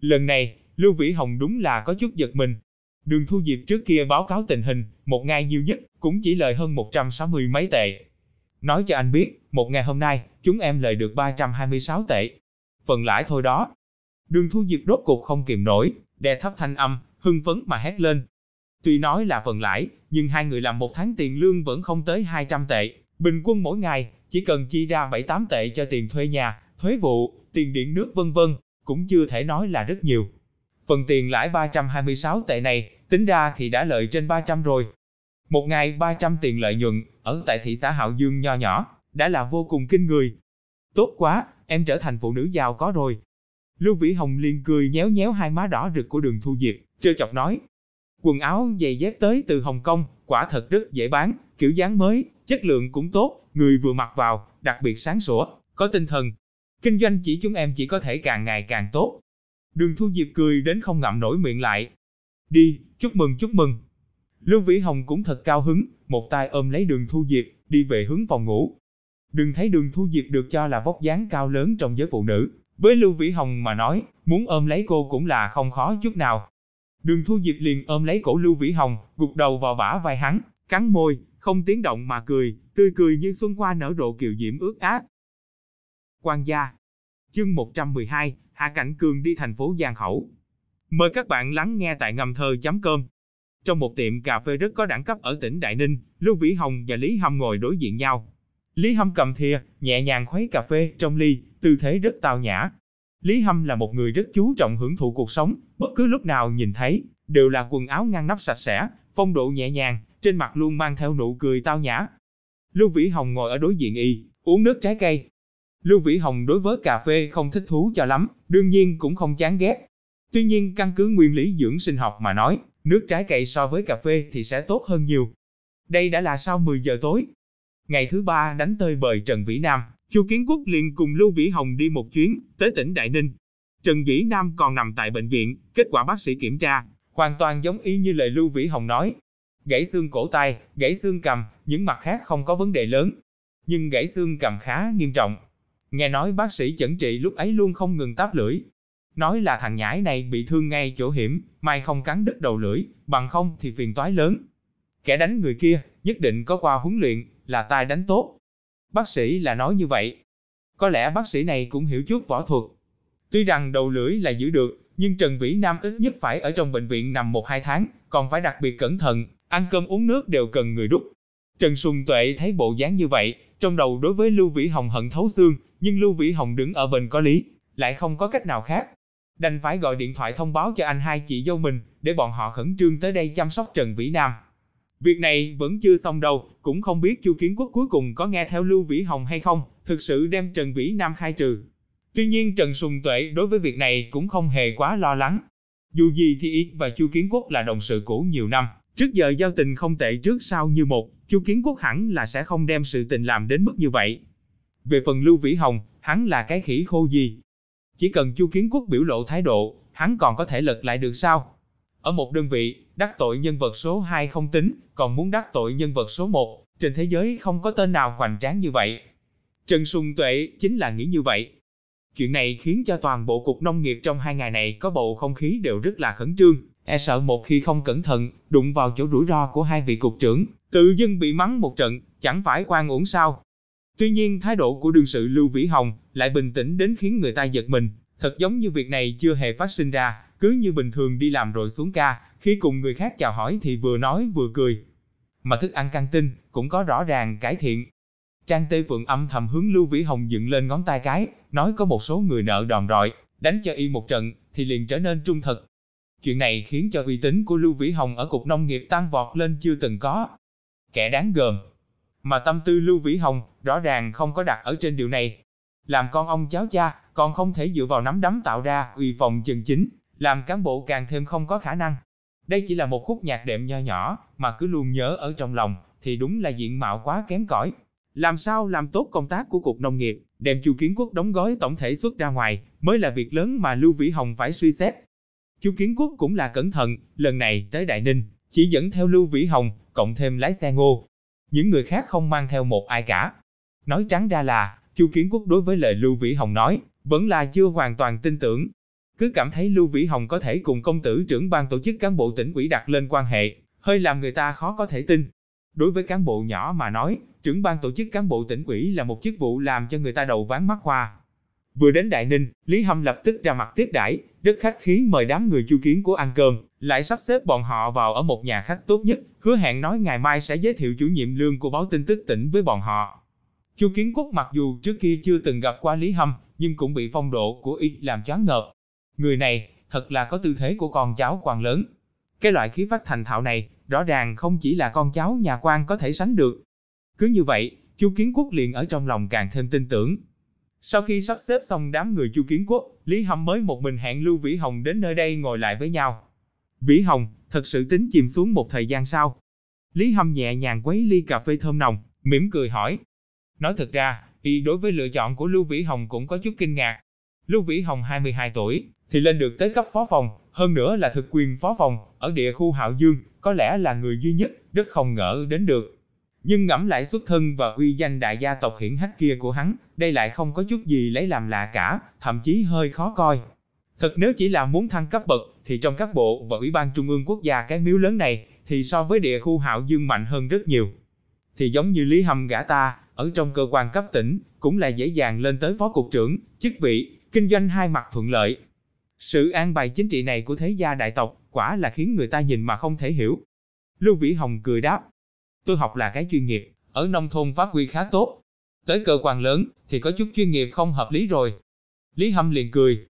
Lần này, Lưu Vĩ Hồng đúng là có chút giật mình. Đường Thu Diệp trước kia báo cáo tình hình, một ngày nhiều nhất cũng chỉ lời hơn 160 mấy tệ. Nói cho anh biết, một ngày hôm nay, chúng em lời được 326 tệ. Phần lãi thôi đó. Đường Thu Diệp rốt cuộc không kìm nổi, đè thấp thanh âm, hưng phấn mà hét lên. Tuy nói là phần lãi, nhưng hai người làm một tháng tiền lương vẫn không tới 200 tệ. Bình quân mỗi ngày, chỉ cần chi ra 7-8 tệ cho tiền thuê nhà, thuế vụ, tiền điện nước vân vân, cũng chưa thể nói là rất nhiều. Phần tiền lãi 326 tệ này, tính ra thì đã lợi trên 300 rồi. Một ngày 300 tiền lợi nhuận, ở tại thị xã Hạo Dương nho nhỏ, đã là vô cùng kinh người. Tốt quá, em trở thành phụ nữ giàu có rồi. Lưu Vĩ Hồng liền cười nhéo nhéo hai má đỏ rực của đường thu diệp, trêu chọc nói. Quần áo giày dép tới từ Hồng Kông, quả thật rất dễ bán, kiểu dáng mới, chất lượng cũng tốt, người vừa mặc vào, đặc biệt sáng sủa, có tinh thần. Kinh doanh chỉ chúng em chỉ có thể càng ngày càng tốt. Đường Thu Diệp cười đến không ngậm nổi miệng lại. Đi, chúc mừng chúc mừng. Lưu Vĩ Hồng cũng thật cao hứng, một tay ôm lấy đường Thu Diệp, đi về hướng phòng ngủ. Đừng thấy đường Thu Diệp được cho là vóc dáng cao lớn trong giới phụ nữ. Với Lưu Vĩ Hồng mà nói, muốn ôm lấy cô cũng là không khó chút nào. Đường Thu Diệp liền ôm lấy cổ Lưu Vĩ Hồng, gục đầu vào bả vai hắn, cắn môi, không tiếng động mà cười, tươi cười như xuân hoa nở rộ kiều diễm ướt át. Quan gia Chương 112, Hạ Cảnh Cường đi thành phố Giang Khẩu. Mời các bạn lắng nghe tại ngầm thơ.com. Trong một tiệm cà phê rất có đẳng cấp ở tỉnh Đại Ninh, Lưu Vĩ Hồng và Lý Hâm ngồi đối diện nhau. Lý Hâm cầm thìa, nhẹ nhàng khuấy cà phê trong ly, tư thế rất tao nhã. Lý Hâm là một người rất chú trọng hưởng thụ cuộc sống, bất cứ lúc nào nhìn thấy, đều là quần áo ngăn nắp sạch sẽ, phong độ nhẹ nhàng, trên mặt luôn mang theo nụ cười tao nhã. Lưu Vĩ Hồng ngồi ở đối diện y, uống nước trái cây. Lưu Vĩ Hồng đối với cà phê không thích thú cho lắm, đương nhiên cũng không chán ghét. Tuy nhiên căn cứ nguyên lý dưỡng sinh học mà nói, nước trái cây so với cà phê thì sẽ tốt hơn nhiều. Đây đã là sau 10 giờ tối. Ngày thứ ba đánh tơi bời Trần Vĩ Nam, Chu Kiến Quốc liền cùng Lưu Vĩ Hồng đi một chuyến tới tỉnh Đại Ninh. Trần Vĩ Nam còn nằm tại bệnh viện, kết quả bác sĩ kiểm tra, hoàn toàn giống y như lời Lưu Vĩ Hồng nói, gãy xương cổ tay, gãy xương cầm, những mặt khác không có vấn đề lớn. Nhưng gãy xương cầm khá nghiêm trọng. Nghe nói bác sĩ chẩn trị lúc ấy luôn không ngừng táp lưỡi. Nói là thằng nhãi này bị thương ngay chỗ hiểm, may không cắn đứt đầu lưỡi, bằng không thì phiền toái lớn. Kẻ đánh người kia, nhất định có qua huấn luyện, là tai đánh tốt. Bác sĩ là nói như vậy. Có lẽ bác sĩ này cũng hiểu chút võ thuật. Tuy rằng đầu lưỡi là giữ được, nhưng Trần Vĩ Nam ít nhất phải ở trong bệnh viện nằm 1-2 tháng, còn phải đặc biệt cẩn thận, ăn cơm uống nước đều cần người đút. Trần Sùng Tuệ thấy bộ dáng như vậy, trong đầu đối với Lưu Vĩ Hồng hận thấu xương, nhưng Lưu Vĩ Hồng đứng ở bên có lý, lại không có cách nào khác. Đành phải gọi điện thoại thông báo cho anh hai chị dâu mình, để bọn họ khẩn trương tới đây chăm sóc Trần Vĩ Nam. Việc này vẫn chưa xong đâu, cũng không biết Chu Kiến Quốc cuối cùng có nghe theo Lưu Vĩ Hồng hay không, thực sự đem Trần Vĩ Nam khai trừ. Tuy nhiên Trần Sùng Tuệ đối với việc này cũng không hề quá lo lắng. Dù gì thì Y và Chu Kiến Quốc là đồng sự cũ nhiều năm, Trước giờ giao tình không tệ trước sau như một, Chu Kiến Quốc hẳn là sẽ không đem sự tình làm đến mức như vậy. Về phần Lưu Vĩ Hồng, hắn là cái khỉ khô gì? Chỉ cần Chu Kiến Quốc biểu lộ thái độ, hắn còn có thể lật lại được sao? Ở một đơn vị, đắc tội nhân vật số 2 không tính, còn muốn đắc tội nhân vật số 1, trên thế giới không có tên nào hoành tráng như vậy. Trần Sùng Tuệ chính là nghĩ như vậy. Chuyện này khiến cho toàn bộ cục nông nghiệp trong hai ngày này có bầu không khí đều rất là khẩn trương, e sợ một khi không cẩn thận, đụng vào chỗ rủi ro của hai vị cục trưởng, tự dưng bị mắng một trận, chẳng phải quan uổng sao. Tuy nhiên thái độ của đương sự Lưu Vĩ Hồng lại bình tĩnh đến khiến người ta giật mình, thật giống như việc này chưa hề phát sinh ra, cứ như bình thường đi làm rồi xuống ca, khi cùng người khác chào hỏi thì vừa nói vừa cười. Mà thức ăn căng tin cũng có rõ ràng cải thiện. Trang Tê Phượng âm thầm hướng Lưu Vĩ Hồng dựng lên ngón tay cái, nói có một số người nợ đòn rọi, đánh cho y một trận thì liền trở nên trung thực, Chuyện này khiến cho uy tín của Lưu Vĩ Hồng ở cục nông nghiệp tăng vọt lên chưa từng có. Kẻ đáng gờm. Mà tâm tư Lưu Vĩ Hồng rõ ràng không có đặt ở trên điều này. Làm con ông cháu cha, còn không thể dựa vào nắm đấm tạo ra uy vọng chân chính, làm cán bộ càng thêm không có khả năng. Đây chỉ là một khúc nhạc đệm nho nhỏ, mà cứ luôn nhớ ở trong lòng, thì đúng là diện mạo quá kém cỏi. Làm sao làm tốt công tác của Cục Nông nghiệp, đem Chu Kiến Quốc đóng gói tổng thể xuất ra ngoài, mới là việc lớn mà Lưu Vĩ Hồng phải suy xét. Chu Kiến Quốc cũng là cẩn thận, lần này tới Đại Ninh, chỉ dẫn theo Lưu Vĩ Hồng, cộng thêm lái xe ngô. Những người khác không mang theo một ai cả. Nói trắng ra là, Chu Kiến Quốc đối với lời Lưu Vĩ Hồng nói, vẫn là chưa hoàn toàn tin tưởng. cứ cảm thấy Lưu Vĩ Hồng có thể cùng công tử trưởng ban tổ chức cán bộ tỉnh ủy đặt lên quan hệ, hơi làm người ta khó có thể tin. Đối với cán bộ nhỏ mà nói, trưởng ban tổ chức cán bộ tỉnh ủy là một chức vụ làm cho người ta đầu ván mắt hoa. Vừa đến Đại Ninh, Lý Hâm lập tức ra mặt tiếp đãi, rất khách khí mời đám người chu kiến của ăn cơm, lại sắp xếp bọn họ vào ở một nhà khách tốt nhất, hứa hẹn nói ngày mai sẽ giới thiệu chủ nhiệm lương của báo tin tức tỉnh với bọn họ. Chu Kiến Quốc mặc dù trước kia chưa từng gặp qua Lý Hâm, nhưng cũng bị phong độ của y làm choáng ngợp. Người này, thật là có tư thế của con cháu quan lớn. Cái loại khí phách thành thạo này, rõ ràng không chỉ là con cháu nhà quan có thể sánh được. Cứ như vậy, Chu Kiến Quốc liền ở trong lòng càng thêm tin tưởng. Sau khi sắp xếp xong đám người Chu Kiến Quốc, Lý Hâm mới một mình hẹn Lưu Vĩ Hồng đến nơi đây ngồi lại với nhau. Vĩ Hồng, thật sự tính chìm xuống một thời gian sau. Lý Hâm nhẹ nhàng quấy ly cà phê thơm nồng, mỉm cười hỏi. Nói thật ra, y đối với lựa chọn của Lưu Vĩ Hồng cũng có chút kinh ngạc. Lưu Vĩ Hồng 22 tuổi, thì lên được tới cấp phó phòng, hơn nữa là thực quyền phó phòng, ở địa khu Hạo Dương, có lẽ là người duy nhất, rất không ngờ đến được. Nhưng ngẫm lại xuất thân và uy danh đại gia tộc hiển hách kia của hắn, đây lại không có chút gì lấy làm lạ cả, thậm chí hơi khó coi. Thật nếu chỉ là muốn thăng cấp bậc, thì trong các bộ và ủy ban trung ương quốc gia cái miếu lớn này, thì so với địa khu Hạo Dương mạnh hơn rất nhiều. Thì giống như Lý Hâm gã ta, ở trong cơ quan cấp tỉnh, cũng là dễ dàng lên tới phó cục trưởng, chức vị, kinh doanh hai mặt thuận lợi. Sự an bài chính trị này của thế gia đại tộc, quả là khiến người ta nhìn mà không thể hiểu. Lưu Vĩ Hồng cười đáp, tôi học là cái chuyên nghiệp, ở nông thôn phát huy khá tốt. Tới cơ quan lớn, thì có chút chuyên nghiệp không hợp lý rồi. Lý Hâm liền cười.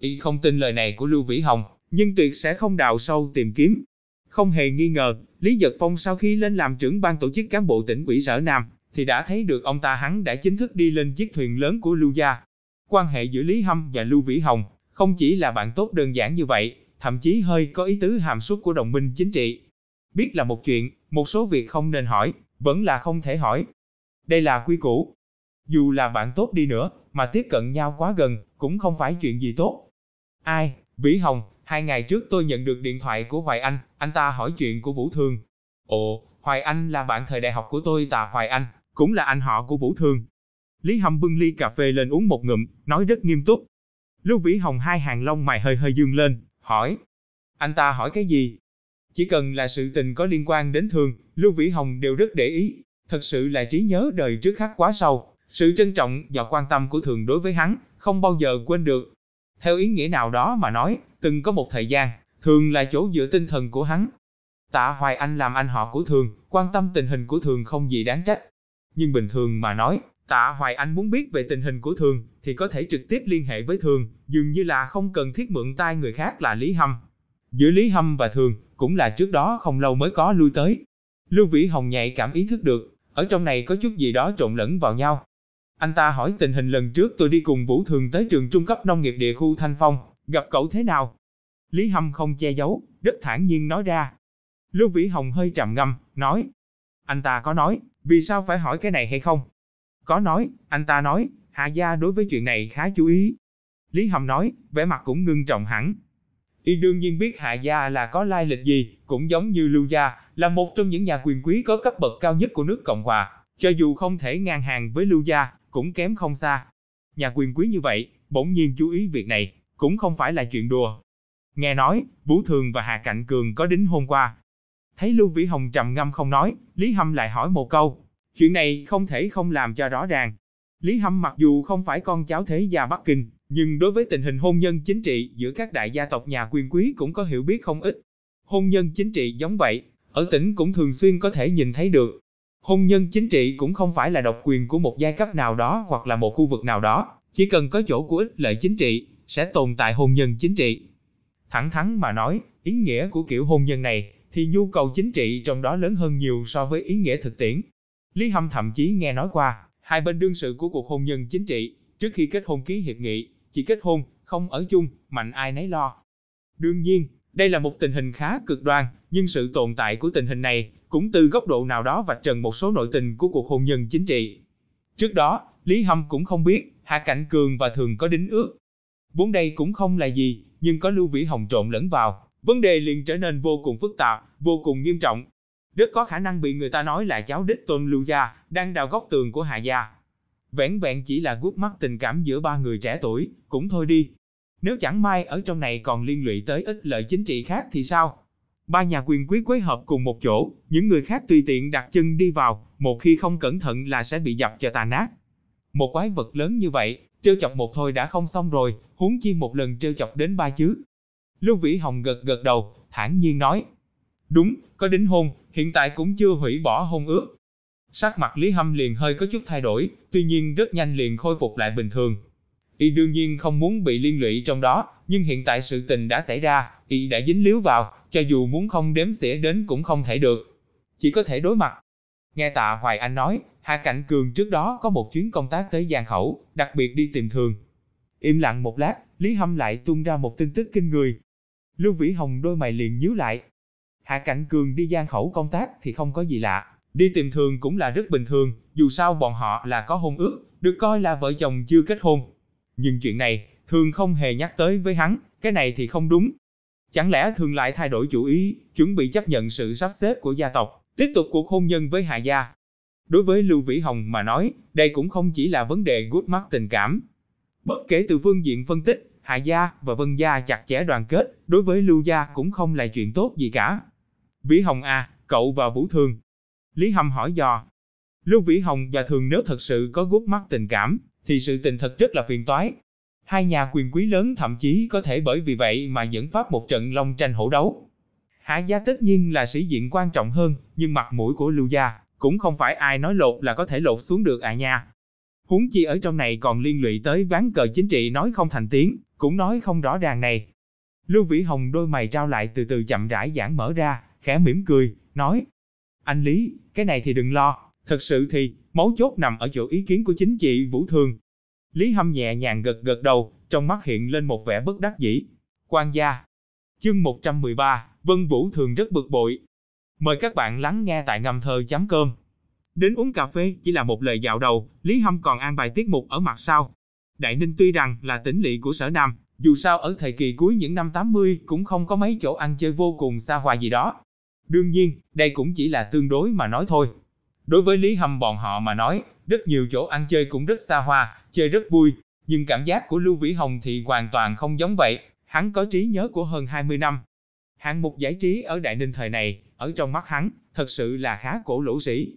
Y không tin lời này của Lưu Vĩ Hồng, nhưng tuyệt sẽ không đào sâu tìm kiếm. Không hề nghi ngờ, Lý Giật Phong sau khi lên làm trưởng ban tổ chức cán bộ tỉnh ủy sở Nam, thì đã thấy được ông ta hắn đã chính thức đi lên chiếc thuyền lớn của Lưu Gia. Quan hệ giữa Lý Hâm và Lưu Vĩ Hồng không chỉ là bạn tốt đơn giản như vậy, thậm chí hơi có ý tứ hàm xúc của đồng minh chính trị. Biết là một chuyện, một số việc không nên hỏi, vẫn là không thể hỏi. Đây là quy củ. Dù là bạn tốt đi nữa, mà tiếp cận nhau quá gần, cũng không phải chuyện gì tốt. Ai, Vĩ Hồng, hai ngày trước tôi nhận được điện thoại của Hoài Anh, anh ta hỏi chuyện của Vũ Thương. Ồ, Hoài Anh là bạn thời đại học của tôi Tạ Hoài Anh, cũng là anh họ của Vũ Thương. Lý Hâm bưng ly cà phê lên uống một ngụm, nói rất nghiêm túc. Lưu Vĩ Hồng hai hàng lông mày hơi hơi dương lên, hỏi. Anh ta hỏi cái gì? Chỉ cần là sự tình có liên quan đến Thương, Lưu Vĩ Hồng đều rất để ý. Thật sự là trí nhớ đời trước khắc quá sâu. Sự trân trọng và quan tâm của Thường đối với hắn, không bao giờ quên được. Theo ý nghĩa nào đó mà nói, từng có một thời gian, Thường là chỗ dựa tinh thần của hắn. Tạ Hoài Anh làm anh họ của Thường, quan tâm tình hình của Thường không gì đáng trách. Nhưng bình thường mà nói, Tạ Hoài Anh muốn biết về tình hình của Thường, thì có thể trực tiếp liên hệ với Thường, dường như là không cần thiết mượn tay người khác là Lý Hâm. Giữa Lý Hâm và Thường, cũng là trước đó không lâu mới có lui tới. Lưu Vĩ Hồng nhạy cảm ý thức được, ở trong này có chút gì đó trộn lẫn vào nhau. Anh ta hỏi tình hình lần trước tôi đi cùng Vũ Thường tới trường trung cấp nông nghiệp địa khu Thanh Phong, gặp cậu thế nào? Lý Hâm không che giấu, rất thản nhiên nói ra. Lưu Vĩ Hồng hơi trầm ngâm, nói. Anh ta có nói, vì sao phải hỏi cái này hay không? Có nói, anh ta nói, Hạ Gia đối với chuyện này khá chú ý. Lý hâm nói, vẻ mặt cũng ngưng trọng hẳn. Y đương nhiên biết Hạ Gia là có lai lịch gì, cũng giống như Lưu Gia, là một trong những nhà quyền quý có cấp bậc cao nhất của nước Cộng Hòa. Cho dù không thể ngang hàng với Lưu Gia, cũng kém không xa. Nhà quyền quý như vậy, bỗng nhiên chú ý việc này, cũng không phải là chuyện đùa. Nghe nói, Vũ Thường và Hạ Cạnh Cường có đính hôn qua. Thấy Lưu Vĩ Hồng trầm ngâm không nói, Lý Hâm lại hỏi một câu, Chuyện này không thể không làm cho rõ ràng. Lý Hâm mặc dù không phải con cháu thế gia Bắc Kinh, nhưng đối với tình hình hôn nhân chính trị giữa các đại gia tộc nhà quyền quý cũng có hiểu biết không ít. Hôn nhân chính trị giống vậy, ở tỉnh cũng thường xuyên có thể nhìn thấy được. Hôn nhân chính trị cũng không phải là độc quyền của một giai cấp nào đó hoặc là một khu vực nào đó, chỉ cần có chỗ của ích lợi chính trị, sẽ tồn tại hôn nhân chính trị. Thẳng thắn mà nói, ý nghĩa của kiểu hôn nhân này thì nhu cầu chính trị trong đó lớn hơn nhiều so với ý nghĩa thực tiễn. Lý Hâm thậm chí nghe nói qua, hai bên đương sự của cuộc hôn nhân chính trị, trước khi kết hôn ký hiệp nghị, chỉ kết hôn, không ở chung, mạnh ai nấy lo. Đương nhiên, đây là một tình hình khá cực đoan, nhưng sự tồn tại của tình hình này cũng từ góc độ nào đó vạch trần một số nội tình của cuộc hôn nhân chính trị. Trước đó, Lý Hâm cũng không biết Hạ Cảnh Cường và Thường có đính ước. Vốn đây cũng không là gì, nhưng có Lưu Vĩ Hồng trộn lẫn vào, vấn đề liền trở nên vô cùng phức tạp, vô cùng nghiêm trọng, rất có khả năng bị người ta nói là cháu đích tôn lưu gia, đang đào góc tường của hạ gia. Vẻn vẹn chỉ là gút mắt tình cảm giữa ba người trẻ tuổi, cũng thôi đi. Nếu chẳng may ở trong này còn liên lụy tới ích lợi chính trị khác thì sao? Ba nhà quyền quý quấy hợp cùng một chỗ, những người khác tùy tiện đặt chân đi vào, một khi không cẩn thận là sẽ bị dập cho tàn nát. Một quái vật lớn như vậy, trêu chọc một thôi đã không xong rồi, huống chi một lần trêu chọc đến ba chứ. Lưu Vĩ Hồng gật gật đầu, thản nhiên nói. Đúng, có đính hôn, hiện tại cũng chưa hủy bỏ hôn ước. Sắc mặt Lý Hâm liền hơi có chút thay đổi, tuy nhiên rất nhanh liền khôi phục lại bình thường. Y đương nhiên không muốn bị liên lụy trong đó, nhưng hiện tại sự tình đã xảy ra, Y đã dính líu vào, cho dù muốn không đếm xỉa đến cũng không thể được. Chỉ có thể đối mặt. Nghe tạ Hoài Anh nói, Hạ Cảnh Cường trước đó có một chuyến công tác tới Giang Khẩu, đặc biệt đi tìm thường. Im lặng một lát, Lý Hâm lại tung ra một tin tức kinh người. Lưu Vĩ Hồng đôi mày liền nhíu lại. Hạ Cảnh Cường đi Giang Khẩu công tác thì không có gì lạ, đi tìm thường cũng là rất bình thường, dù sao bọn họ là có hôn ước, được coi là vợ chồng chưa kết hôn. Nhưng chuyện này, thường không hề nhắc tới với hắn, cái này thì không đúng. Chẳng lẽ thường lại thay đổi chủ ý, chuẩn bị chấp nhận sự sắp xếp của gia tộc, tiếp tục cuộc hôn nhân với Hạ Gia. Đối với Lưu Vĩ Hồng mà nói, đây cũng không chỉ là vấn đề gút mắt tình cảm. Bất kể từ phương diện phân tích, Hạ Gia và Vân Gia chặt chẽ đoàn kết, đối với Lưu Gia cũng không là chuyện tốt gì cả. Vĩ Hồng à, cậu và Vũ Thường. Lý Hâm hỏi dò. Lưu Vĩ Hồng và Thường nếu thật sự có gút mắt tình cảm, thì sự tình thật rất là phiền toái. Hai nhà quyền quý lớn thậm chí có thể bởi vì vậy mà dẫn phát một trận long tranh hổ đấu. Hạ gia tất nhiên là sĩ diện quan trọng hơn, nhưng mặt mũi của Lưu gia cũng không phải ai nói lột là có thể lột xuống được à nha. Huống chi ở trong này còn liên lụy tới ván cờ chính trị nói không thành tiếng, cũng nói không rõ ràng này. Lưu Vĩ Hồng đôi mày trao lại từ từ chậm rãi giãn mở ra, khẽ mỉm cười, nói. Anh Lý, cái này thì đừng lo, thật sự thì, mấu chốt nằm ở chỗ ý kiến của chính chị Vũ Thường. Lý Hâm nhẹ nhàng gật gật đầu, trong mắt hiện lên một vẻ bất đắc dĩ. Quan gia. Chương 113, Vân Vũ Thường rất bực bội. Mời các bạn lắng nghe tại ngâm thơ chấm cơm. Đến uống cà phê chỉ là một lời dạo đầu, Lý Hâm còn an bài tiết mục ở mặt sau. Đại Ninh tuy rằng là tỉnh lỵ của sở Nam, dù sao ở thời kỳ cuối những năm 80 cũng không có mấy chỗ ăn chơi vô cùng xa hoa gì đó. Đương nhiên, đây cũng chỉ là tương đối mà nói thôi. Đối với Lý Hâm bọn họ mà nói, rất nhiều chỗ ăn chơi cũng rất xa hoa, chơi rất vui, nhưng cảm giác của Lưu Vĩ Hồng thì hoàn toàn không giống vậy, hắn có trí nhớ của hơn 20 năm. Hạng mục giải trí ở Đại Ninh thời này, ở trong mắt hắn, thật sự là khá cổ lỗ sĩ.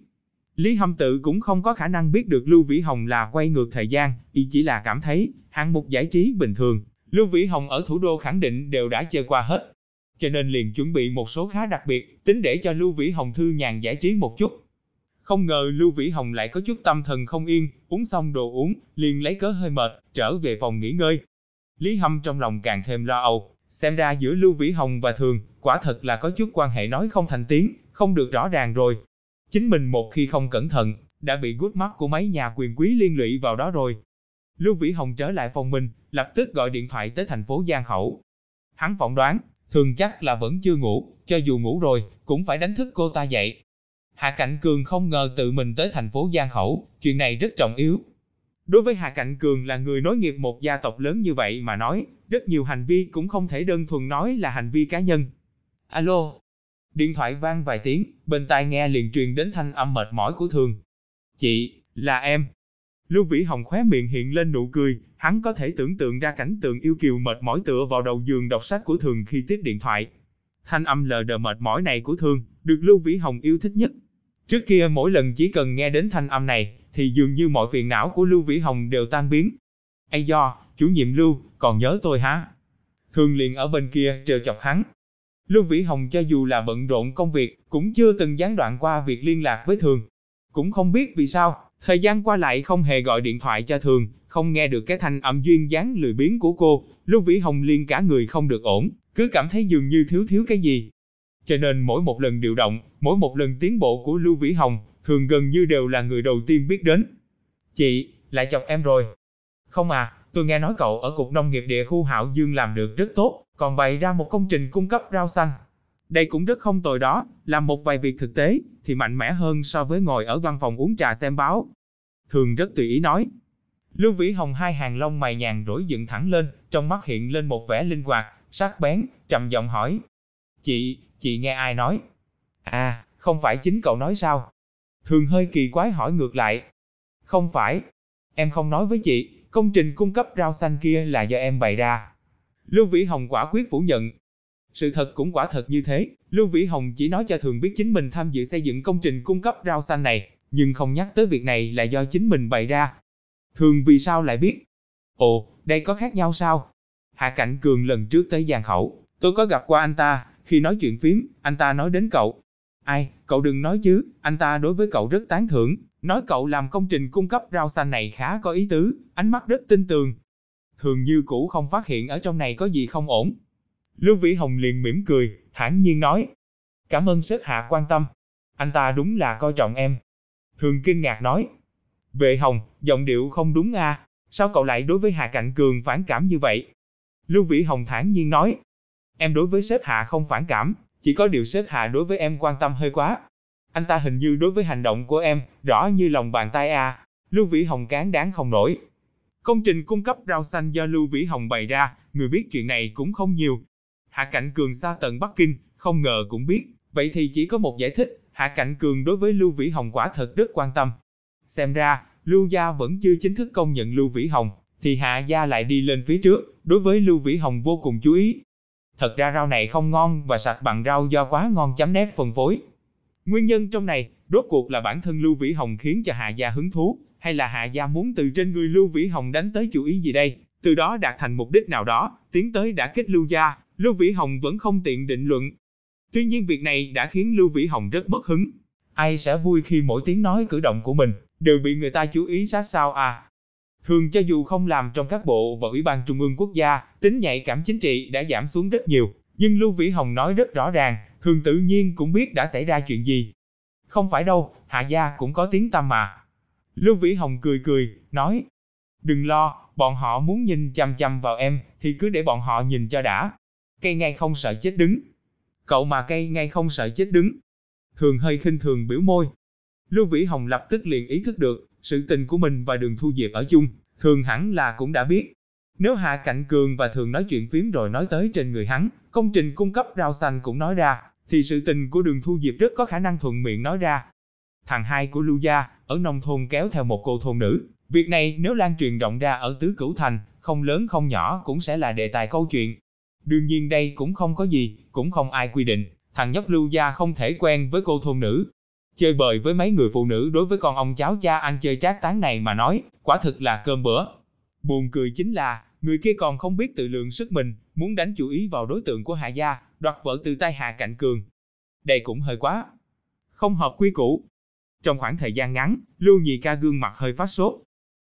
Lý Hâm tự cũng không có khả năng biết được Lưu Vĩ Hồng là quay ngược thời gian, y chỉ là cảm thấy, hạng mục giải trí bình thường, Lưu Vĩ Hồng ở thủ đô khẳng định đều đã chơi qua hết. Cho nên liền chuẩn bị một số khá đặc biệt, tính để cho Lưu Vĩ Hồng thư nhàn giải trí một chút. Không ngờ Lưu Vĩ Hồng lại có chút tâm thần không yên, uống xong đồ uống, liền lấy cớ hơi mệt, trở về phòng nghỉ ngơi. Lý Hâm trong lòng càng thêm lo âu, xem ra giữa Lưu Vĩ Hồng và Thường, quả thật là có chút quan hệ nói không thành tiếng, không được rõ ràng rồi. Chính mình một khi không cẩn thận, đã bị gút mắt của mấy nhà quyền quý liên lụy vào đó rồi. Lưu Vĩ Hồng trở lại phòng mình, lập tức gọi điện thoại tới thành phố Giang Khẩu. Hắn phỏng đoán, Thường chắc là vẫn chưa ngủ, cho dù ngủ rồi, cũng phải đánh thức cô ta dậy. Hạ Cảnh Cường không ngờ tự mình tới thành phố Giang Khẩu, chuyện này rất trọng yếu. Đối với Hạ Cảnh Cường là người nối nghiệp một gia tộc lớn như vậy mà nói, rất nhiều hành vi cũng không thể đơn thuần nói là hành vi cá nhân. Alo. Điện thoại vang vài tiếng, bên tai nghe liền truyền đến thanh âm mệt mỏi của Thường. Chị, là em. Lưu Vĩ Hồng khóe miệng hiện lên nụ cười, hắn có thể tưởng tượng ra cảnh tượng yêu kiều mệt mỏi tựa vào đầu giường đọc sách của Thường khi tiếp điện thoại. Thanh âm lờ đờ mệt mỏi này của Thường, được Lưu Vĩ Hồng yêu thích nhất. Trước kia mỗi lần chỉ cần nghe đến thanh âm này, thì dường như mọi phiền não của Lưu Vĩ Hồng đều tan biến. Ây do, chủ nhiệm Lưu, còn nhớ tôi hả? Thường liền ở bên kia trêu chọc hắn. Lưu Vĩ Hồng cho dù là bận rộn công việc, cũng chưa từng gián đoạn qua việc liên lạc với Thường. Cũng không biết vì sao, thời gian qua lại không hề gọi điện thoại cho Thường, không nghe được cái thanh âm duyên dáng lười biếng của cô, Lưu Vĩ Hồng liên cả người không được ổn, cứ cảm thấy dường như thiếu thiếu cái gì. Cho nên mỗi một lần điều động, mỗi một lần tiến bộ của Lưu Vĩ Hồng, thường gần như đều là người đầu tiên biết đến. Chị, lại chọc em rồi. Không à, tôi nghe nói cậu ở Cục Nông nghiệp địa khu Hạo Dương làm được rất tốt, còn bày ra một công trình cung cấp rau xanh. Đây cũng rất không tồi đó, làm một vài việc thực tế, thì mạnh mẽ hơn so với ngồi ở văn phòng uống trà xem báo. Thường rất tùy ý nói. Lưu Vĩ Hồng hai hàng lông mày nhàn rỗi dựng thẳng lên, trong mắt hiện lên một vẻ linh hoạt, sắc bén, trầm giọng hỏi. Chị, chị nghe ai nói? À, không phải chính cậu nói sao? Thường hơi kỳ quái hỏi ngược lại. Không phải. Em không nói với chị, công trình cung cấp rau xanh kia là do em bày ra. Lưu Vĩ Hồng quả quyết phủ nhận. Sự thật cũng quả thật như thế, Lưu Vĩ Hồng chỉ nói cho Thường biết chính mình tham dự xây dựng công trình cung cấp rau xanh này, nhưng không nhắc tới việc này là do chính mình bày ra. Thường vì sao lại biết? Ồ, đây có khác nhau sao? Hạ Cảnh Cường lần trước tới Giang Khẩu, tôi có gặp qua anh ta, khi nói chuyện phím, anh ta nói đến cậu. Ai, cậu đừng nói chứ, anh ta đối với cậu rất tán thưởng, nói cậu làm công trình cung cấp rau xanh này khá có ý tứ, ánh mắt rất tin tường. Thường như cũ không phát hiện ở trong này có gì không ổn. Lưu Vĩ Hồng liền mỉm cười, thản nhiên nói. Cảm ơn sếp hạ quan tâm. Anh ta đúng là coi trọng em. Thường kinh ngạc nói. Vệ Hồng, giọng điệu không đúng à, sao cậu lại đối với Hạ Cạnh Cường phản cảm như vậy? Lưu Vĩ Hồng thản nhiên nói. Em đối với sếp hạ không phản cảm, chỉ có điều sếp hạ đối với em quan tâm hơi quá. Anh ta hình như đối với hành động của em, rõ như lòng bàn tay à. Lưu Vĩ Hồng cán đáng không nổi. Công trình cung cấp rau xanh do Lưu Vĩ Hồng bày ra, người biết chuyện này cũng không nhiều. Hạ Cảnh Cường xa tận Bắc Kinh, không ngờ cũng biết. Vậy thì chỉ có một giải thích, Hạ Cảnh Cường đối với Lưu Vĩ Hồng quả thật rất quan tâm. Xem ra, Lưu Gia vẫn chưa chính thức công nhận Lưu Vĩ Hồng, thì Hạ Gia lại đi lên phía trước, đối với Lưu Vĩ Hồng vô cùng chú ý. Thật ra rau này không ngon và sạch bằng rau do quá ngon chấm nét phân phối. Nguyên nhân trong này, rốt cuộc là bản thân Lưu Vĩ Hồng khiến cho Hạ Gia hứng thú, hay là Hạ Gia muốn từ trên người Lưu Vĩ Hồng đánh tới chủ ý gì đây, từ đó đạt thành mục đích nào đó, tiến tới đã kết Lưu Gia, Lưu Vĩ Hồng vẫn không tiện định luận. Tuy nhiên việc này đã khiến Lưu Vĩ Hồng rất bất hứng. Ai sẽ vui khi mỗi tiếng nói cử động của mình đều bị người ta chú ý sát sao à? Thường cho dù không làm trong các bộ và ủy ban trung ương quốc gia, tính nhạy cảm chính trị đã giảm xuống rất nhiều, nhưng Lưu Vĩ Hồng nói rất rõ ràng, Thường tự nhiên cũng biết đã xảy ra chuyện gì. Không phải đâu, Hạ Gia cũng có tiếng tăm mà. Lưu Vĩ Hồng cười cười, nói, đừng lo, bọn họ muốn nhìn chăm chăm vào em, thì cứ để bọn họ nhìn cho đã. Cây ngay không sợ chết đứng. Cậu mà cây ngay không sợ chết đứng. Thường hơi khinh thường biểu môi. Lưu Vĩ Hồng lập tức liền ý thức được, sự tình của mình và đường thu diệp ở chung, thường hẳn là cũng đã biết. Nếu Hạ Cạnh Cường và Thường nói chuyện phím rồi nói tới trên người hắn, công trình cung cấp rau xanh cũng nói ra, thì sự tình của đường thu diệp rất có khả năng thuận miệng nói ra. Thằng hai của Lưu Gia, ở nông thôn kéo theo một cô thôn nữ. Việc này nếu lan truyền rộng ra ở tứ cửu thành, không lớn không nhỏ cũng sẽ là đề tài câu chuyện. Đương nhiên đây cũng không có gì, cũng không ai quy định, thằng nhóc Lưu Gia không thể quen với cô thôn nữ. Chơi bời với mấy người phụ nữ đối với con ông cháu cha ăn chơi trác tán này mà nói, quả thực là cơm bữa. Buồn cười chính là, người kia còn không biết tự lượng sức mình, muốn đánh chủ ý vào đối tượng của Hạ Gia, đoạt vợ từ tay Hạ Cạnh Cường. Đây cũng hơi quá. Không hợp quy củ. Trong khoảng thời gian ngắn, Lưu Nhị ca gương mặt hơi phát sốt.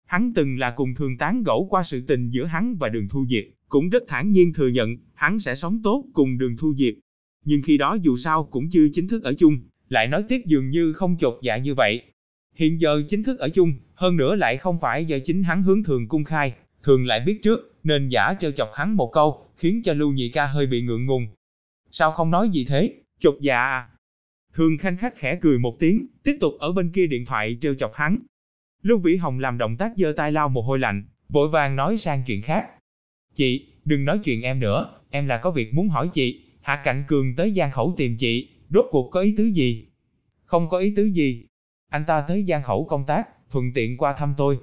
Hắn từng là cùng thường tán gẫu qua sự tình giữa hắn và đường thu diệp, cũng rất thản nhiên thừa nhận hắn sẽ sống tốt cùng đường thu diệp. Nhưng khi đó dù sao cũng chưa chính thức ở chung, lại nói tiếp dường như không chột dạ như vậy. Hiện giờ chính thức ở chung, hơn nữa lại không phải do chính hắn hướng thường cung khai, thường lại biết trước, nên giả trêu chọc hắn một câu, khiến cho Lưu Nhị ca hơi bị ngượng ngùng. Sao không nói gì thế, chột dạ à? Thường khanh khách khẽ cười một tiếng, tiếp tục ở bên kia điện thoại trêu chọc hắn. Lưu Vĩ Hồng làm động tác giơ tay lau mồ hôi lạnh, vội vàng nói sang chuyện khác. Chị, đừng nói chuyện em nữa, em là có việc muốn hỏi chị. Hạ Cạnh Cường tới Giang Khẩu tìm chị, rốt cuộc có ý tứ gì? Không có ý tứ gì. Anh ta tới Giang Khẩu công tác, thuận tiện qua thăm tôi.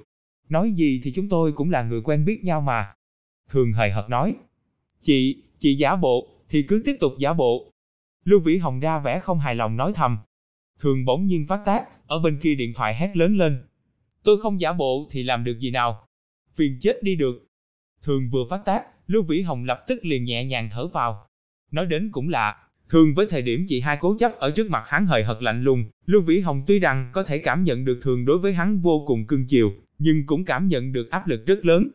Nói gì thì chúng tôi cũng là người quen biết nhau mà. Thường hời hợt nói. Chị, chị giả bộ, thì cứ tiếp tục giả bộ. Lưu Vĩ Hồng ra vẻ không hài lòng nói thầm. Thường bỗng nhiên phát tác, ở bên kia điện thoại hét lớn lên. Tôi không giả bộ thì làm được gì nào. Phiền chết đi được. Thường vừa phát tác, Lưu Vĩ Hồng lập tức liền nhẹ nhàng thở vào. Nói đến cũng lạ, thường với thời điểm chị hai cố chấp ở trước mặt hắn hời hợt lạnh lùng, Lưu Vĩ Hồng tuy rằng có thể cảm nhận được thường đối với hắn vô cùng cưng chiều, nhưng cũng cảm nhận được áp lực rất lớn.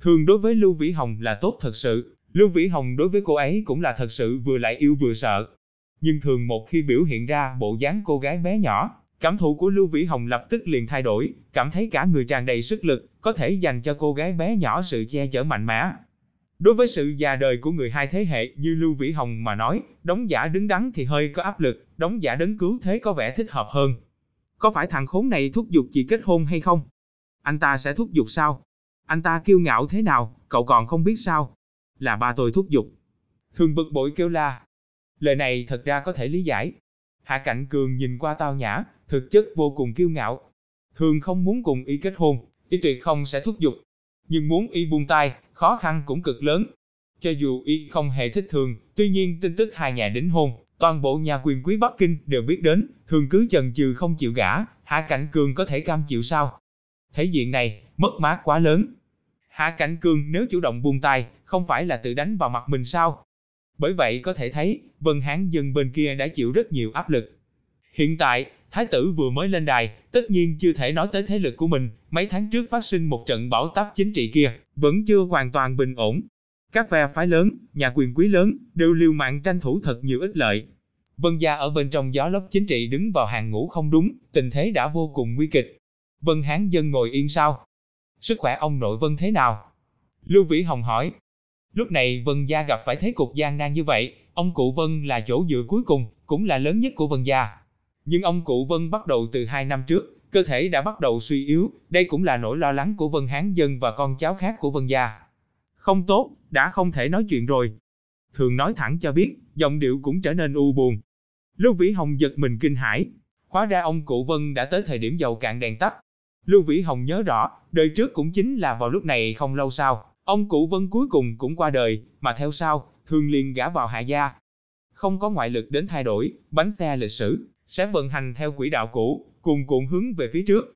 Thường đối với Lưu Vĩ Hồng là tốt thật sự, Lưu Vĩ Hồng đối với cô ấy cũng là thật sự vừa lại yêu vừa sợ. Nhưng thường một khi biểu hiện ra bộ dáng cô gái bé nhỏ, cảm thụ của Lưu Vĩ Hồng lập tức liền thay đổi, cảm thấy cả người tràn đầy sức lực, có thể dành cho cô gái bé nhỏ sự che chở mạnh mẽ. Đối với sự già đời của người hai thế hệ như Lưu Vĩ Hồng mà nói, đóng giả đứng đắn thì hơi có áp lực, đóng giả đấng cứu thế có vẻ thích hợp hơn. Có phải thằng khốn này thúc giục chị kết hôn hay không? Anh ta sẽ thúc giục sao? Anh ta kiêu ngạo thế nào, cậu còn không biết sao? Là ba tôi thúc giục. Thường bực bội kêu la. Lời này thật ra có thể lý giải. Hạ Cảnh Cường nhìn qua tao nhã, thực chất vô cùng kiêu ngạo. Thường không muốn cùng y kết hôn, y tuyệt không sẽ thúc giục. Nhưng muốn y buông tay, khó khăn cũng cực lớn. Cho dù y không hề thích thường, tuy nhiên tin tức hai nhà đính hôn, toàn bộ nhà quyền quý Bắc Kinh đều biết đến, thường cứ chần chừ không chịu gả, Hạ Cảnh Cường có thể cam chịu sao? Thể diện này, mất mát quá lớn. Hạ Cảnh Cường nếu chủ động buông tay, không phải là tự đánh vào mặt mình sao? Bởi vậy có thể thấy, Vân Hán dân bên kia đã chịu rất nhiều áp lực. Hiện tại, Thái tử vừa mới lên đài, tất nhiên chưa thể nói tới thế lực của mình, mấy tháng trước phát sinh một trận bão táp chính trị kia, vẫn chưa hoàn toàn bình ổn. Các phe phái lớn, nhà quyền quý lớn, đều liều mạng tranh thủ thật nhiều ích lợi. Vân gia ở bên trong gió lốc chính trị đứng vào hàng ngũ không đúng, tình thế đã vô cùng nguy kịch. Vân Hán dân ngồi yên sao? Sức khỏe ông nội Vân thế nào? Lưu Vĩ Hồng hỏi. Lúc này Vân gia gặp phải thế cục gian nan như vậy, ông cụ Vân là chỗ dựa cuối cùng, cũng là lớn nhất của Vân gia. Nhưng ông cụ Vân bắt đầu từ hai năm trước, cơ thể đã bắt đầu suy yếu, đây cũng là nỗi lo lắng của Vân Hán Dân và con cháu khác của Vân gia. Không tốt, đã không thể nói chuyện rồi. Thường nói thẳng cho biết, giọng điệu cũng trở nên u buồn. Lưu Vĩ Hồng giật mình kinh hãi. Hóa ra ông cụ Vân đã tới thời điểm dầu cạn đèn tắt. Lưu Vĩ Hồng nhớ rõ, đời trước cũng chính là vào lúc này không lâu sau, ông cụ Vân cuối cùng cũng qua đời, mà theo sau, thường liền gả vào hạ gia. Không có ngoại lực đến thay đổi, bánh xe lịch sử, sẽ vận hành theo quỹ đạo cũ, cùng cuộn hướng về phía trước.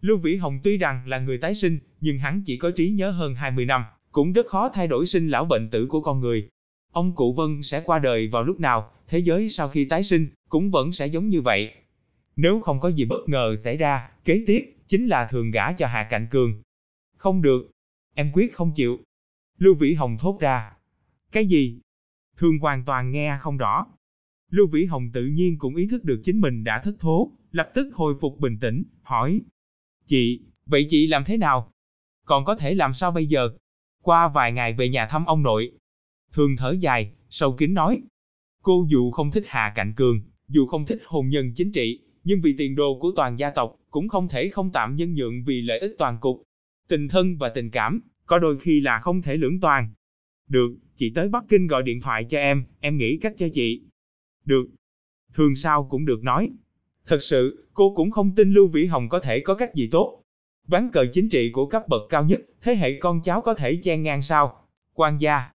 Lưu Vĩ Hồng tuy rằng là người tái sinh, nhưng hắn chỉ có trí nhớ hơn 20 năm, cũng rất khó thay đổi sinh lão bệnh tử của con người. Ông cụ Vân sẽ qua đời vào lúc nào, thế giới sau khi tái sinh, cũng vẫn sẽ giống như vậy. Nếu không có gì bất ngờ xảy ra, kế tiếp, chính là thường gả cho Hạ Cạnh Cường. Không được, em quyết không chịu. Lưu Vĩ Hồng thốt ra. Cái gì? Thường hoàn toàn nghe không rõ. Lưu Vĩ Hồng tự nhiên cũng ý thức được chính mình đã thất thố, lập tức hồi phục bình tĩnh, hỏi. Chị, vậy chị làm thế nào? Còn có thể làm sao bây giờ? Qua vài ngày về nhà thăm ông nội. Thường thở dài, sâu kín nói. Cô dù không thích hà Cạnh Cường, dù không thích hôn nhân chính trị, nhưng vì tiền đồ của toàn gia tộc, cũng không thể không tạm nhân nhượng vì lợi ích toàn cục. Tình thân và tình cảm, có đôi khi là không thể lưỡng toàn. Được, chị tới Bắc Kinh gọi điện thoại cho em, em nghĩ cách cho chị. Được. Thường sao cũng được nói. Thật sự, cô cũng không tin Lưu Vĩ Hồng có thể có cách gì tốt. Ván cờ chính trị của cấp bậc cao nhất, thế hệ con cháu có thể chen ngang sao? Quan gia.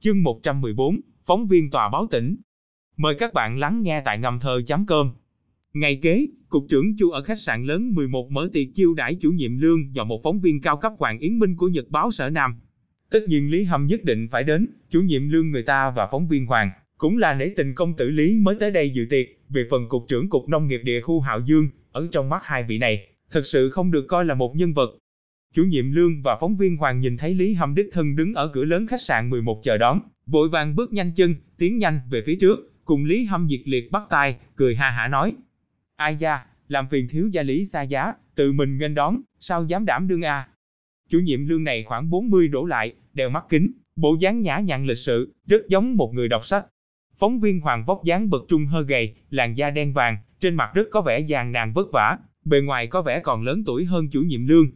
Chương 114, phóng viên tòa báo tỉnh. Mời các bạn lắng nghe tại ngầm thơ chấm cơm. Ngày kế, cục trưởng Chu ở khách sạn lớn 11 mở tiệc chiêu đãi chủ nhiệm lương và một phóng viên cao cấp Hoàng Yến Minh của Nhật báo Sở Nam. Tất nhiên Lý Hâm nhất định phải đến, chủ nhiệm lương người ta và phóng viên Hoàng cũng là nể tình công tử Lý mới tới đây dự tiệc, về phần cục trưởng cục nông nghiệp địa khu Hạo Dương, ở trong mắt hai vị này, thật sự không được coi là một nhân vật. Chủ nhiệm lương và phóng viên Hoàng nhìn thấy Lý Hâm đích thân đứng ở cửa lớn khách sạn 11 chờ đón, vội vàng bước nhanh chân, tiến nhanh về phía trước, cùng Lý Hâm nhiệt liệt bắt tay, cười ha hả nói. Ai da, làm phiền thiếu gia Lý xa giá, tự mình nghênh đón, sao dám đảm đương a? À? Chủ nhiệm lương này khoảng 40 đổ lại, đeo mắt kính, bộ dáng nhã nhặn lịch sự, rất giống một người đọc sách. Phóng viên Hoàng vóc dáng bậc trung hơi gầy, làn da đen vàng, trên mặt rất có vẻ giàn nàn vất vả, bề ngoài có vẻ còn lớn tuổi hơn chủ nhiệm lương.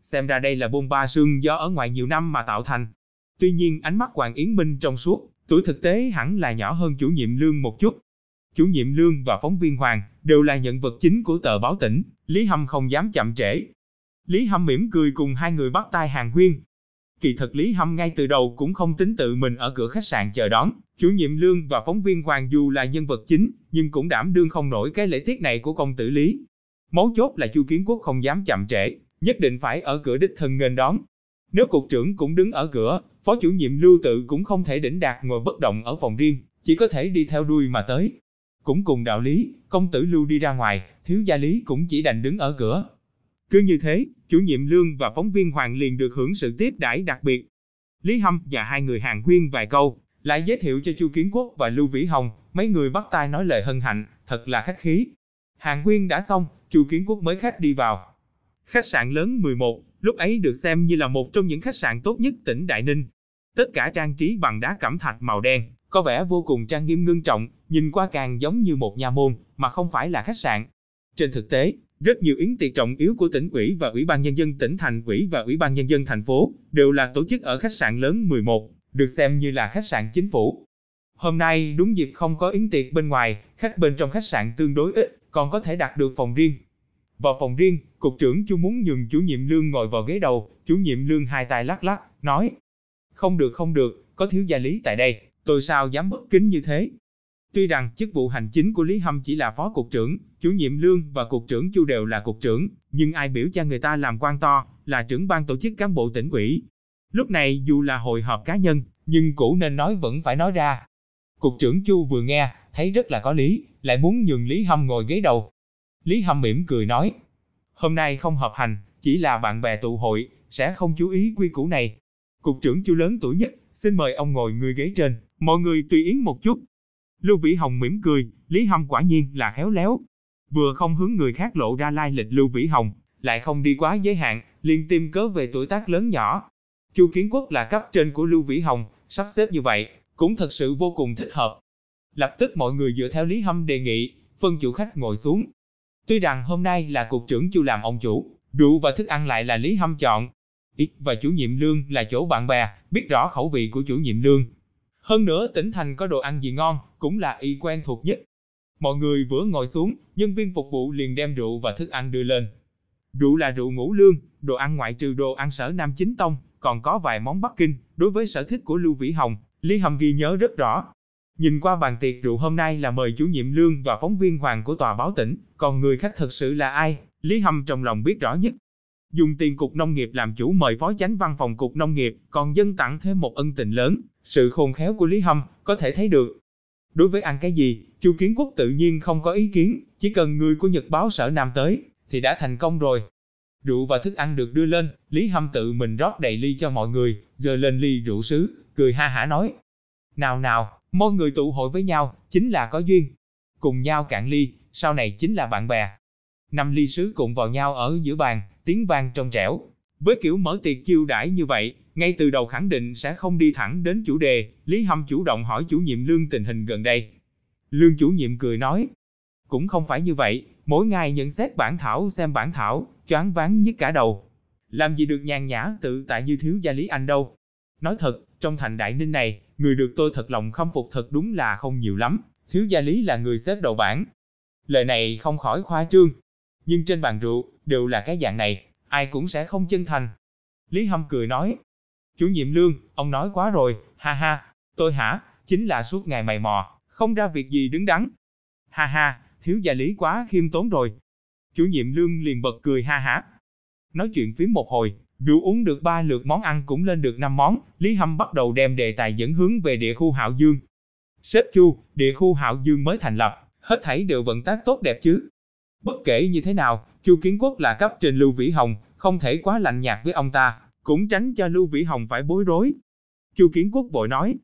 Xem ra đây là bông ba xương do ở ngoài nhiều năm mà tạo thành. Tuy nhiên ánh mắt Hoàng Yến Minh trong suốt, tuổi thực tế hẳn là nhỏ hơn chủ nhiệm lương một chút. Chủ nhiệm lương và phóng viên Hoàng đều là nhân vật chính của tờ báo tỉnh, Lý Hâm không dám chậm trễ. Lý Hâm mỉm cười cùng hai người bắt tay hàng huyên, Kỳ thật Lý Hâm ngay từ đầu cũng không tính tự mình ở cửa khách sạn chờ đón, chủ nhiệm lương và phóng viên Hoàng du là nhân vật chính, nhưng cũng đảm đương không nổi cái lễ tiết này của công tử Lý. Mấu chốt là Chu Kiến Quốc không dám chậm trễ, nhất định phải ở cửa đích thân nghênh đón. Nếu cục trưởng cũng đứng ở cửa, phó chủ nhiệm Lưu Tự cũng không thể đỉnh đạt ngồi bất động ở phòng riêng, chỉ có thể đi theo đuôi mà tới. Cũng cùng đạo lý, công tử Lưu đi ra ngoài, thiếu gia lý cũng chỉ đành đứng ở cửa. Cứ như thế, chủ nhiệm lương và phóng viên Hoàng liền được hưởng sự tiếp đãi đặc biệt. Lý Hâm và hai người hàng huyên vài câu, lại giới thiệu cho Chu Kiến Quốc và Lưu Vĩ Hồng, mấy người bắt tay nói lời hân hạnh, thật là khách khí. Hàng huyên đã xong, Chu Kiến Quốc mới khách đi vào. Khách sạn lớn 11, lúc ấy được xem như là một trong những khách sạn tốt nhất tỉnh Đại Ninh. Tất cả trang trí bằng đá cẩm thạch màu đen, có vẻ vô cùng trang nghiêm ngưng trọng, nhìn qua càng giống như một nhà môn, mà không phải là khách sạn. Trên thực tế, rất nhiều yến tiệc trọng yếu của tỉnh ủy và ủy ban nhân dân tỉnh thành ủy và ủy ban nhân dân thành phố đều là tổ chức ở khách sạn lớn 11, được xem như là khách sạn chính phủ. Hôm nay đúng dịp không có yến tiệc bên ngoài, khách bên trong khách sạn tương đối ít, còn có thể đặt được phòng riêng. Vào phòng riêng, cục trưởng chu muốn nhường chủ nhiệm lương ngồi vào ghế đầu, chủ nhiệm lương hai tay lắc lắc, nói: "Không được không được, có thiếu gia Lý tại đây, tôi sao dám bất kính như thế. Tuy rằng chức vụ hành chính của Lý Hâm chỉ là phó cục trưởng, chủ nhiệm lương và cục trưởng Chu đều là cục trưởng, nhưng ai biểu cho người ta làm quan to, là trưởng ban tổ chức cán bộ tỉnh ủy. Lúc này dù là hội họp cá nhân, nhưng cũ nên nói vẫn phải nói ra. Cục trưởng Chu vừa nghe, thấy rất là có lý, lại muốn nhường Lý Hâm ngồi ghế đầu. Lý Hâm mỉm cười nói, hôm nay không họp hành, chỉ là bạn bè tụ hội, sẽ không chú ý quy củ này. Cục trưởng Chu lớn tuổi nhất, xin mời ông ngồi người ghế trên, mọi người tùy ý một chút. Lưu Vĩ Hồng mỉm cười, Lý Hâm quả nhiên là khéo léo. Vừa không hướng người khác lộ ra lai lịch Lưu Vĩ Hồng, lại không đi quá giới hạn, liền tìm cớ về tuổi tác lớn nhỏ. Chu Kiến Quốc là cấp trên của Lưu Vĩ Hồng, sắp xếp như vậy, cũng thật sự vô cùng thích hợp. Lập tức mọi người dựa theo Lý Hâm đề nghị, phân chủ khách ngồi xuống. Tuy rằng hôm nay là cục trưởng Chu làm ông chủ, rượu và thức ăn lại là Lý Hâm chọn. Ít và chủ nhiệm lương là chỗ bạn bè, biết rõ khẩu vị của chủ nhiệm lương. Hơn nữa tỉnh thành có đồ ăn gì ngon, cũng là y quen thuộc nhất. Mọi người vừa ngồi xuống, nhân viên phục vụ liền đem rượu và thức ăn đưa lên. Rượu là rượu ngũ lương, đồ ăn ngoại trừ đồ ăn sở Nam Chính Tông, còn có vài món Bắc Kinh, đối với sở thích của Lưu Vĩ Hồng, Lý hầm ghi nhớ rất rõ. Nhìn qua bàn tiệc rượu hôm nay là mời chủ nhiệm lương và phóng viên hoàng của tòa báo tỉnh, còn người khách thật sự là ai, Lý hầm trong lòng biết rõ nhất. Dùng tiền cục nông nghiệp làm chủ mời phó chánh văn phòng cục nông nghiệp, còn dân tặng thêm một ân tình lớn, sự khôn khéo của Lý Hâm có thể thấy được. Đối với ăn cái gì, Chu Kiến Quốc tự nhiên không có ý kiến, chỉ cần người của Nhật báo sở Nam tới, thì đã thành công rồi. Rượu và thức ăn được đưa lên, Lý Hâm tự mình rót đầy ly cho mọi người, giờ lên ly rượu sứ, cười ha hả nói. Nào nào, mọi người tụ hội với nhau, chính là có duyên. Cùng nhau cạn ly, sau này chính là bạn bè. Năm ly sứ cùng vào nhau ở giữa bàn, tiếng vang trong trẻo. Với kiểu mở tiệc chiêu đãi như vậy, ngay từ đầu khẳng định sẽ không đi thẳng đến chủ đề, Lý Hâm chủ động hỏi chủ nhiệm lương tình hình gần đây. Lương chủ nhiệm cười nói, cũng không phải như vậy, mỗi ngày nhận xét bản thảo xem bản thảo, choáng váng nhất cả đầu. Làm gì được nhàn nhã tự tại như thiếu gia Lý Anh đâu. Nói thật, trong thành Đại Ninh này, người được tôi thật lòng khâm phục thật đúng là không nhiều lắm, thiếu gia Lý là người xếp đầu bảng. Lời này không khỏi khoa trương, nhưng trên bàn rượu, đều là cái dạng này, ai cũng sẽ không chân thành. Lý Hâm cười nói, chủ nhiệm lương, ông nói quá rồi, ha ha, tôi hả, chính là suốt ngày mày mò, không ra việc gì đứng đắn. Ha ha, thiếu gia Lý quá khiêm tốn rồi. Chủ nhiệm lương liền bật cười ha hả. Nói chuyện phím một hồi, rượu uống được ba lượt món ăn cũng lên được năm món, Lý Hâm bắt đầu đem đề tài dẫn hướng về địa khu Hạo Dương. Sếp Chu, địa khu Hạo Dương mới thành lập, hết thảy đều vận tác tốt đẹp chứ. Bất kể như thế nào, Chu Kiến Quốc là cấp trên Lưu Vĩ Hồng, không thể quá lạnh nhạt với ông ta, cũng tránh cho Lưu Vĩ Hồng phải bối rối. Chu Kiến Quốc vội nói,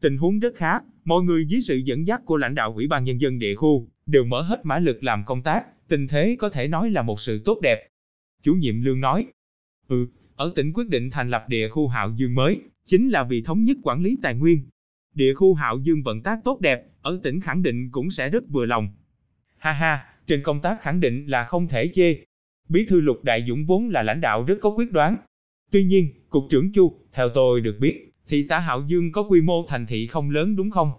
tình huống rất khá, mọi người dưới sự dẫn dắt của lãnh đạo Ủy ban Nhân dân địa khu, đều mở hết mã lực làm công tác, tình thế có thể nói là một sự tốt đẹp. Chủ nhiệm Lương nói, ừ, ở tỉnh quyết định thành lập địa khu Hạo Dương mới, chính là vì thống nhất quản lý tài nguyên. Địa khu Hạo Dương vận tác tốt đẹp, ở tỉnh khẳng định cũng sẽ rất vừa lòng. Ha ha, trên công tác khẳng định là không thể chê. Bí thư Lục Đại Dũng vốn là lãnh đạo rất có quyết đoán. Tuy nhiên, Cục trưởng Chu, theo tôi được biết, thị xã Hạo Dương có quy mô thành thị không lớn đúng không?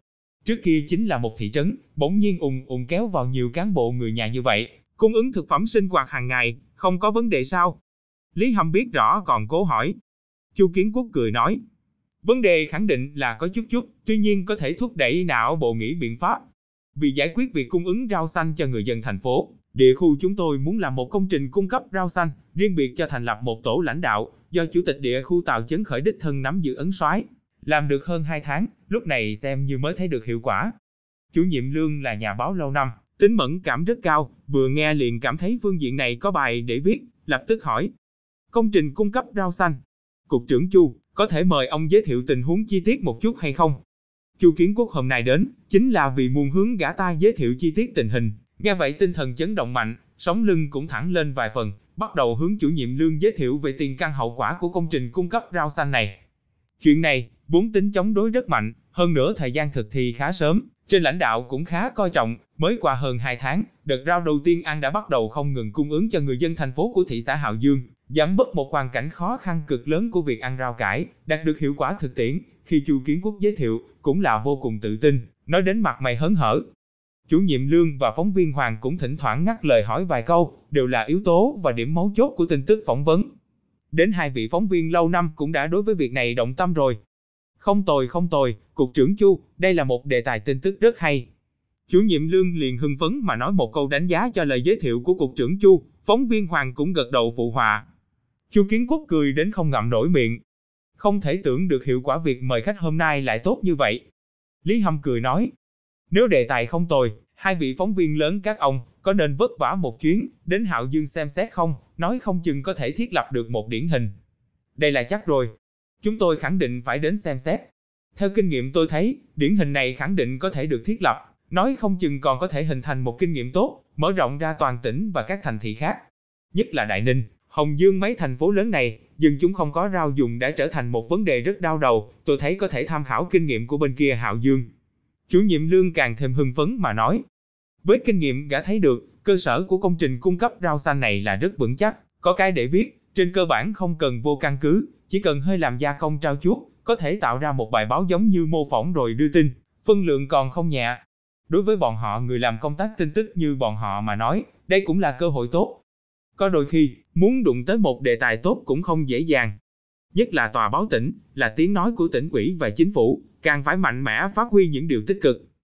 Trước kia chính là một thị trấn, bỗng nhiên ùng ùng kéo vào nhiều cán bộ người nhà như vậy, cung ứng thực phẩm sinh hoạt hàng ngày, không có vấn đề sao? Lý Hâm biết rõ còn cố hỏi. Chu Kiến Quốc cười nói, vấn đề khẳng định là có chút chút, tuy nhiên có thể thúc đẩy não bộ nghĩ biện pháp. Vì giải quyết việc cung ứng rau xanh cho người dân thành phố, địa khu chúng tôi muốn làm một công trình cung cấp rau xanh, riêng biệt cho thành lập một tổ lãnh đạo, do chủ tịch địa khu Tào Chấn khởi đích thân nắm giữ ấn soái, làm được hơn 2 tháng, lúc này xem như mới thấy được hiệu quả. Chủ nhiệm Lương là nhà báo lâu năm, tính mẫn cảm rất cao, vừa nghe liền cảm thấy phương diện này có bài để viết, lập tức hỏi. Công trình cung cấp rau xanh. Cục trưởng Chu, có thể mời ông giới thiệu tình huống chi tiết một chút hay không? Chu Kiến Quốc hôm nay đến, chính là vì muốn hướng gã ta giới thiệu chi tiết tình hình. Nghe vậy tinh thần chấn động mạnh, sống lưng cũng thẳng lên vài phần, bắt đầu hướng chủ nhiệm lương giới thiệu về tiền căn hậu quả của công trình cung cấp rau xanh này. Chuyện này, vốn tính chống đối rất mạnh, hơn nữa thời gian thực thi khá sớm, trên lãnh đạo cũng khá coi trọng, mới qua hơn 2 tháng, đợt rau đầu tiên ăn đã bắt đầu không ngừng cung ứng cho người dân thành phố của thị xã Hạo Dương, giảm bớt một hoàn cảnh khó khăn cực lớn của việc ăn rau cải, đạt được hiệu quả thực tiễn, khi Chu Kiến Quốc giới thiệu, cũng là vô cùng tự tin, nói đến mặt mày hớn hở. Chủ nhiệm Lương và phóng viên Hoàng cũng thỉnh thoảng ngắt lời hỏi vài câu, đều là yếu tố và điểm mấu chốt của tin tức phỏng vấn. Đến hai vị phóng viên lâu năm cũng đã đối với việc này động tâm rồi. Không tồi không tồi, Cục trưởng Chu, đây là một đề tài tin tức rất hay. Chủ nhiệm Lương liền hưng phấn mà nói một câu đánh giá cho lời giới thiệu của Cục trưởng Chu, phóng viên Hoàng cũng gật đầu phụ họa. Chu Kiến Quốc cười đến không ngậm nổi miệng. Không thể tưởng được hiệu quả việc mời khách hôm nay lại tốt như vậy. Lý Hâm cười nói, nếu đề tài không tồi, hai vị phóng viên lớn các ông có nên vất vả một chuyến đến Hạo Dương xem xét không, nói không chừng có thể thiết lập được một điển hình. Đây là chắc rồi. Chúng tôi khẳng định phải đến xem xét. Theo kinh nghiệm tôi thấy, điển hình này khẳng định có thể được thiết lập, nói không chừng còn có thể hình thành một kinh nghiệm tốt, mở rộng ra toàn tỉnh và các thành thị khác. Nhất là Đại Ninh, Hồng Dương mấy thành phố lớn này, dân chúng không có rau dùng đã trở thành một vấn đề rất đau đầu, tôi thấy có thể tham khảo kinh nghiệm của bên kia Hạo Dương. Chủ nhiệm Lương càng thêm hưng phấn mà nói. Với kinh nghiệm gã thấy được, cơ sở của công trình cung cấp rau xanh này là rất vững chắc, có cái để viết, trên cơ bản không cần vô căn cứ, chỉ cần hơi làm gia công trao chuốt, có thể tạo ra một bài báo giống như mô phỏng rồi đưa tin, phân lượng còn không nhẹ. Đối với bọn họ người làm công tác tin tức như bọn họ mà nói, đây cũng là cơ hội tốt. Có đôi khi, muốn đụng tới một đề tài tốt cũng không dễ dàng. Nhất là tòa báo tỉnh, là tiếng nói của tỉnh ủy và chính phủ, càng phải mạnh mẽ phát huy những điều tích cực.